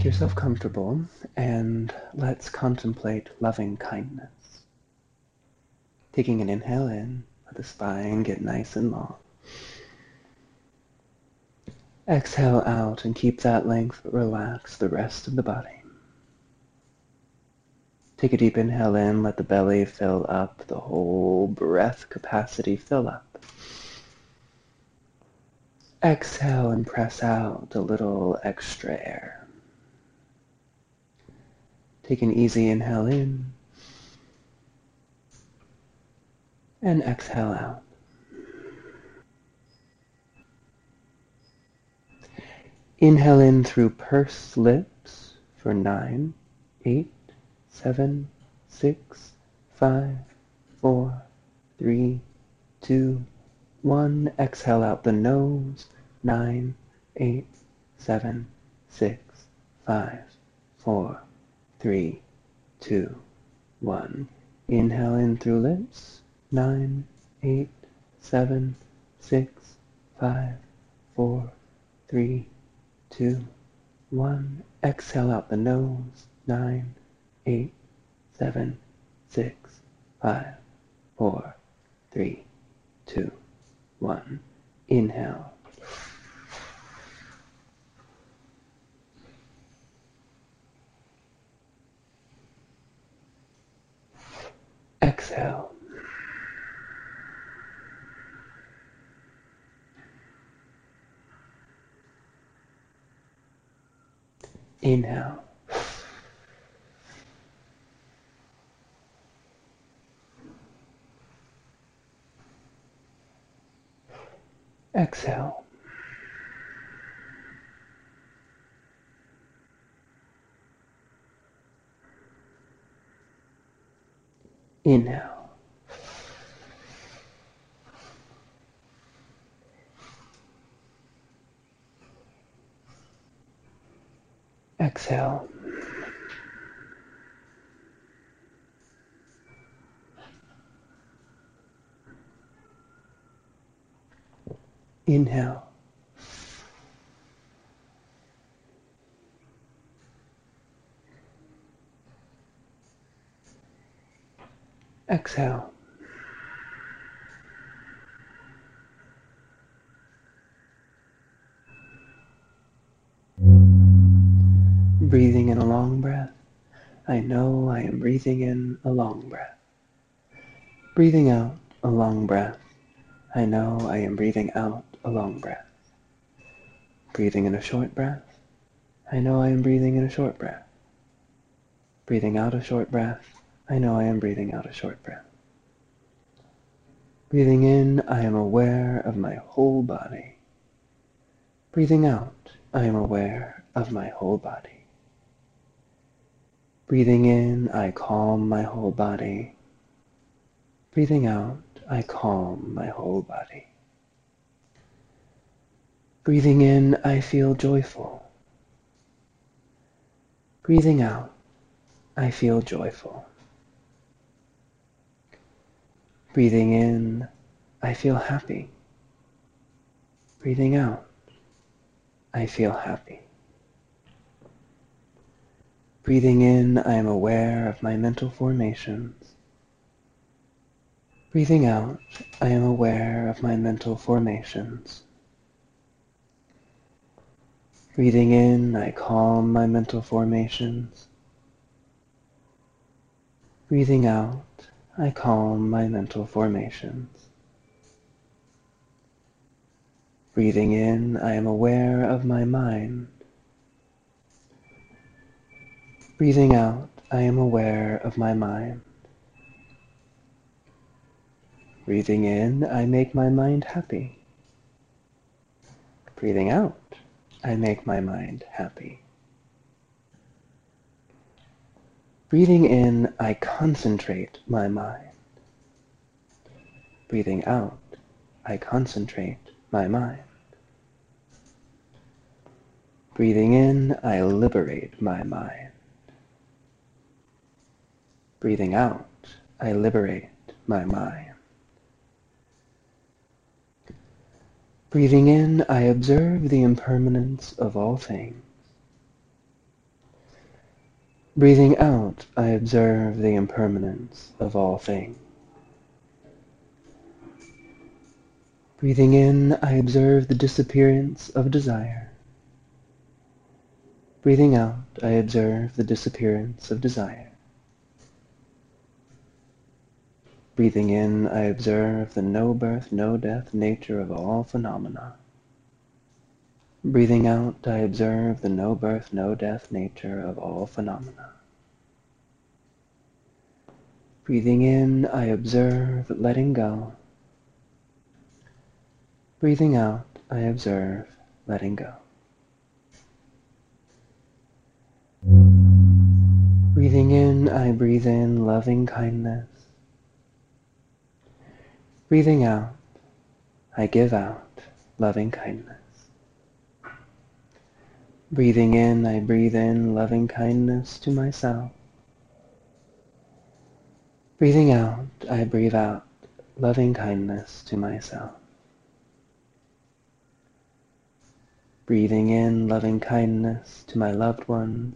Make yourself comfortable and let's contemplate loving kindness. Taking an inhale in, let the spine get nice and long. Exhale out and keep that length, but relax the rest of the body. Take a deep inhale in, let the belly fill up, the whole breath capacity fill up. Exhale and press out a little extra air. Take an easy inhale in and exhale out. Inhale in through pursed lips for nine, eight, seven, six, five, four, three, two, one. Exhale out the nose. Nine, eight, seven, six, five, four, three, two, one. Inhale in through lips. Nine, eight, seven, six, five, four, three, two, one. Exhale out the nose. Nine, eight, seven, six, five, four, three, two, one. Inhale. Exhale. Inhale. Exhale. Inhale. Exhale. Inhale. Exhale. Breathing in a long breath. I know I am breathing in a long breath. Breathing out a long breath. I know I am breathing out a long breath. Breathing in a short breath. I know I am breathing in a short breath. Breathing out a short breath. I know I am breathing out a short breath. Breathing in, I am aware of my whole body. Breathing out, I am aware of my whole body. Breathing in, I calm my whole body. Breathing out, I calm my whole body. Breathing in, I feel joyful. Breathing out, I feel joyful. Breathing in, I feel happy. Breathing out, I feel happy. Breathing in, I am aware of my mental formations. Breathing out, I am aware of my mental formations. Breathing in, I calm my mental formations. Breathing out, I calm my mental formations. Breathing in, I am aware of my mind. Breathing out, I am aware of my mind. Breathing in, I make my mind happy. Breathing out, I make my mind happy. Breathing in, I concentrate my mind. Breathing out, I concentrate my mind. Breathing in, I liberate my mind. Breathing out, I liberate my mind. Breathing in, I observe the impermanence of all things. Breathing out, I observe the impermanence of all things. Breathing in, I observe the disappearance of desire. Breathing out, I observe the disappearance of desire. Breathing in, I observe the no birth, no death nature of all phenomena. Breathing out, I observe the no birth, no death nature of all phenomena. Breathing in, I observe letting go. Breathing out, I observe letting go. Breathing in, I breathe in loving kindness. Breathing out, I give out loving kindness. Breathing in, I breathe in loving kindness to myself. Breathing out, I breathe out loving kindness to myself. Breathing in loving kindness to my loved ones.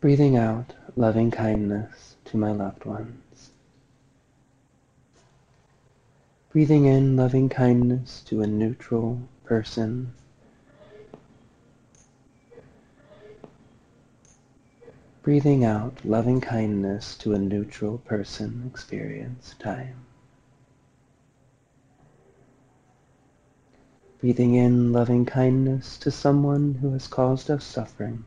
Breathing out loving kindness to my loved ones. Breathing in loving kindness to a neutral person Breathing out loving kindness to a neutral person experience time. Breathing in loving kindness to someone who has caused us suffering.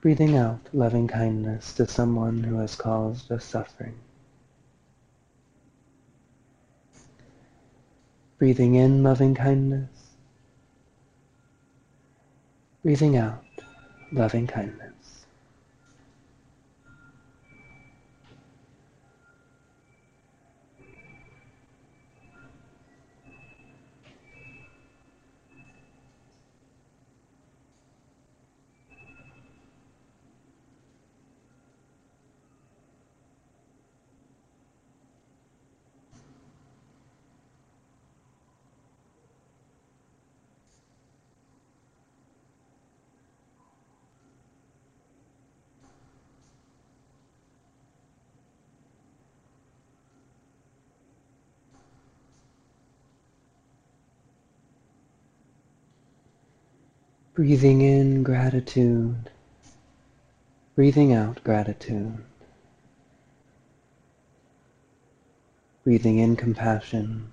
Breathing out loving kindness to someone who has caused us suffering. Breathing in loving kindness. Breathing out loving kindness. Breathing in gratitude, breathing out gratitude. Breathing in compassion,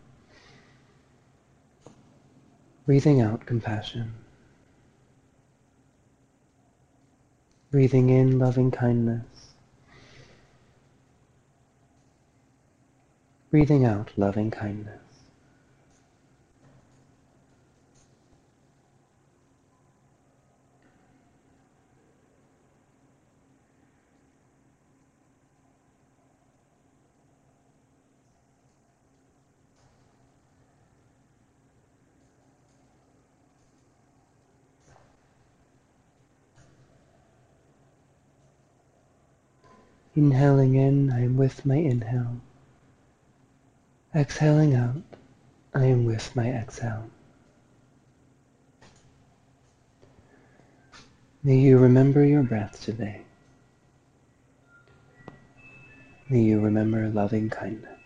breathing out compassion. Breathing in loving kindness, breathing out loving kindness. Inhaling in, I am with my inhale. Exhaling out, I am with my exhale. May you remember your breath today. May you remember loving kindness.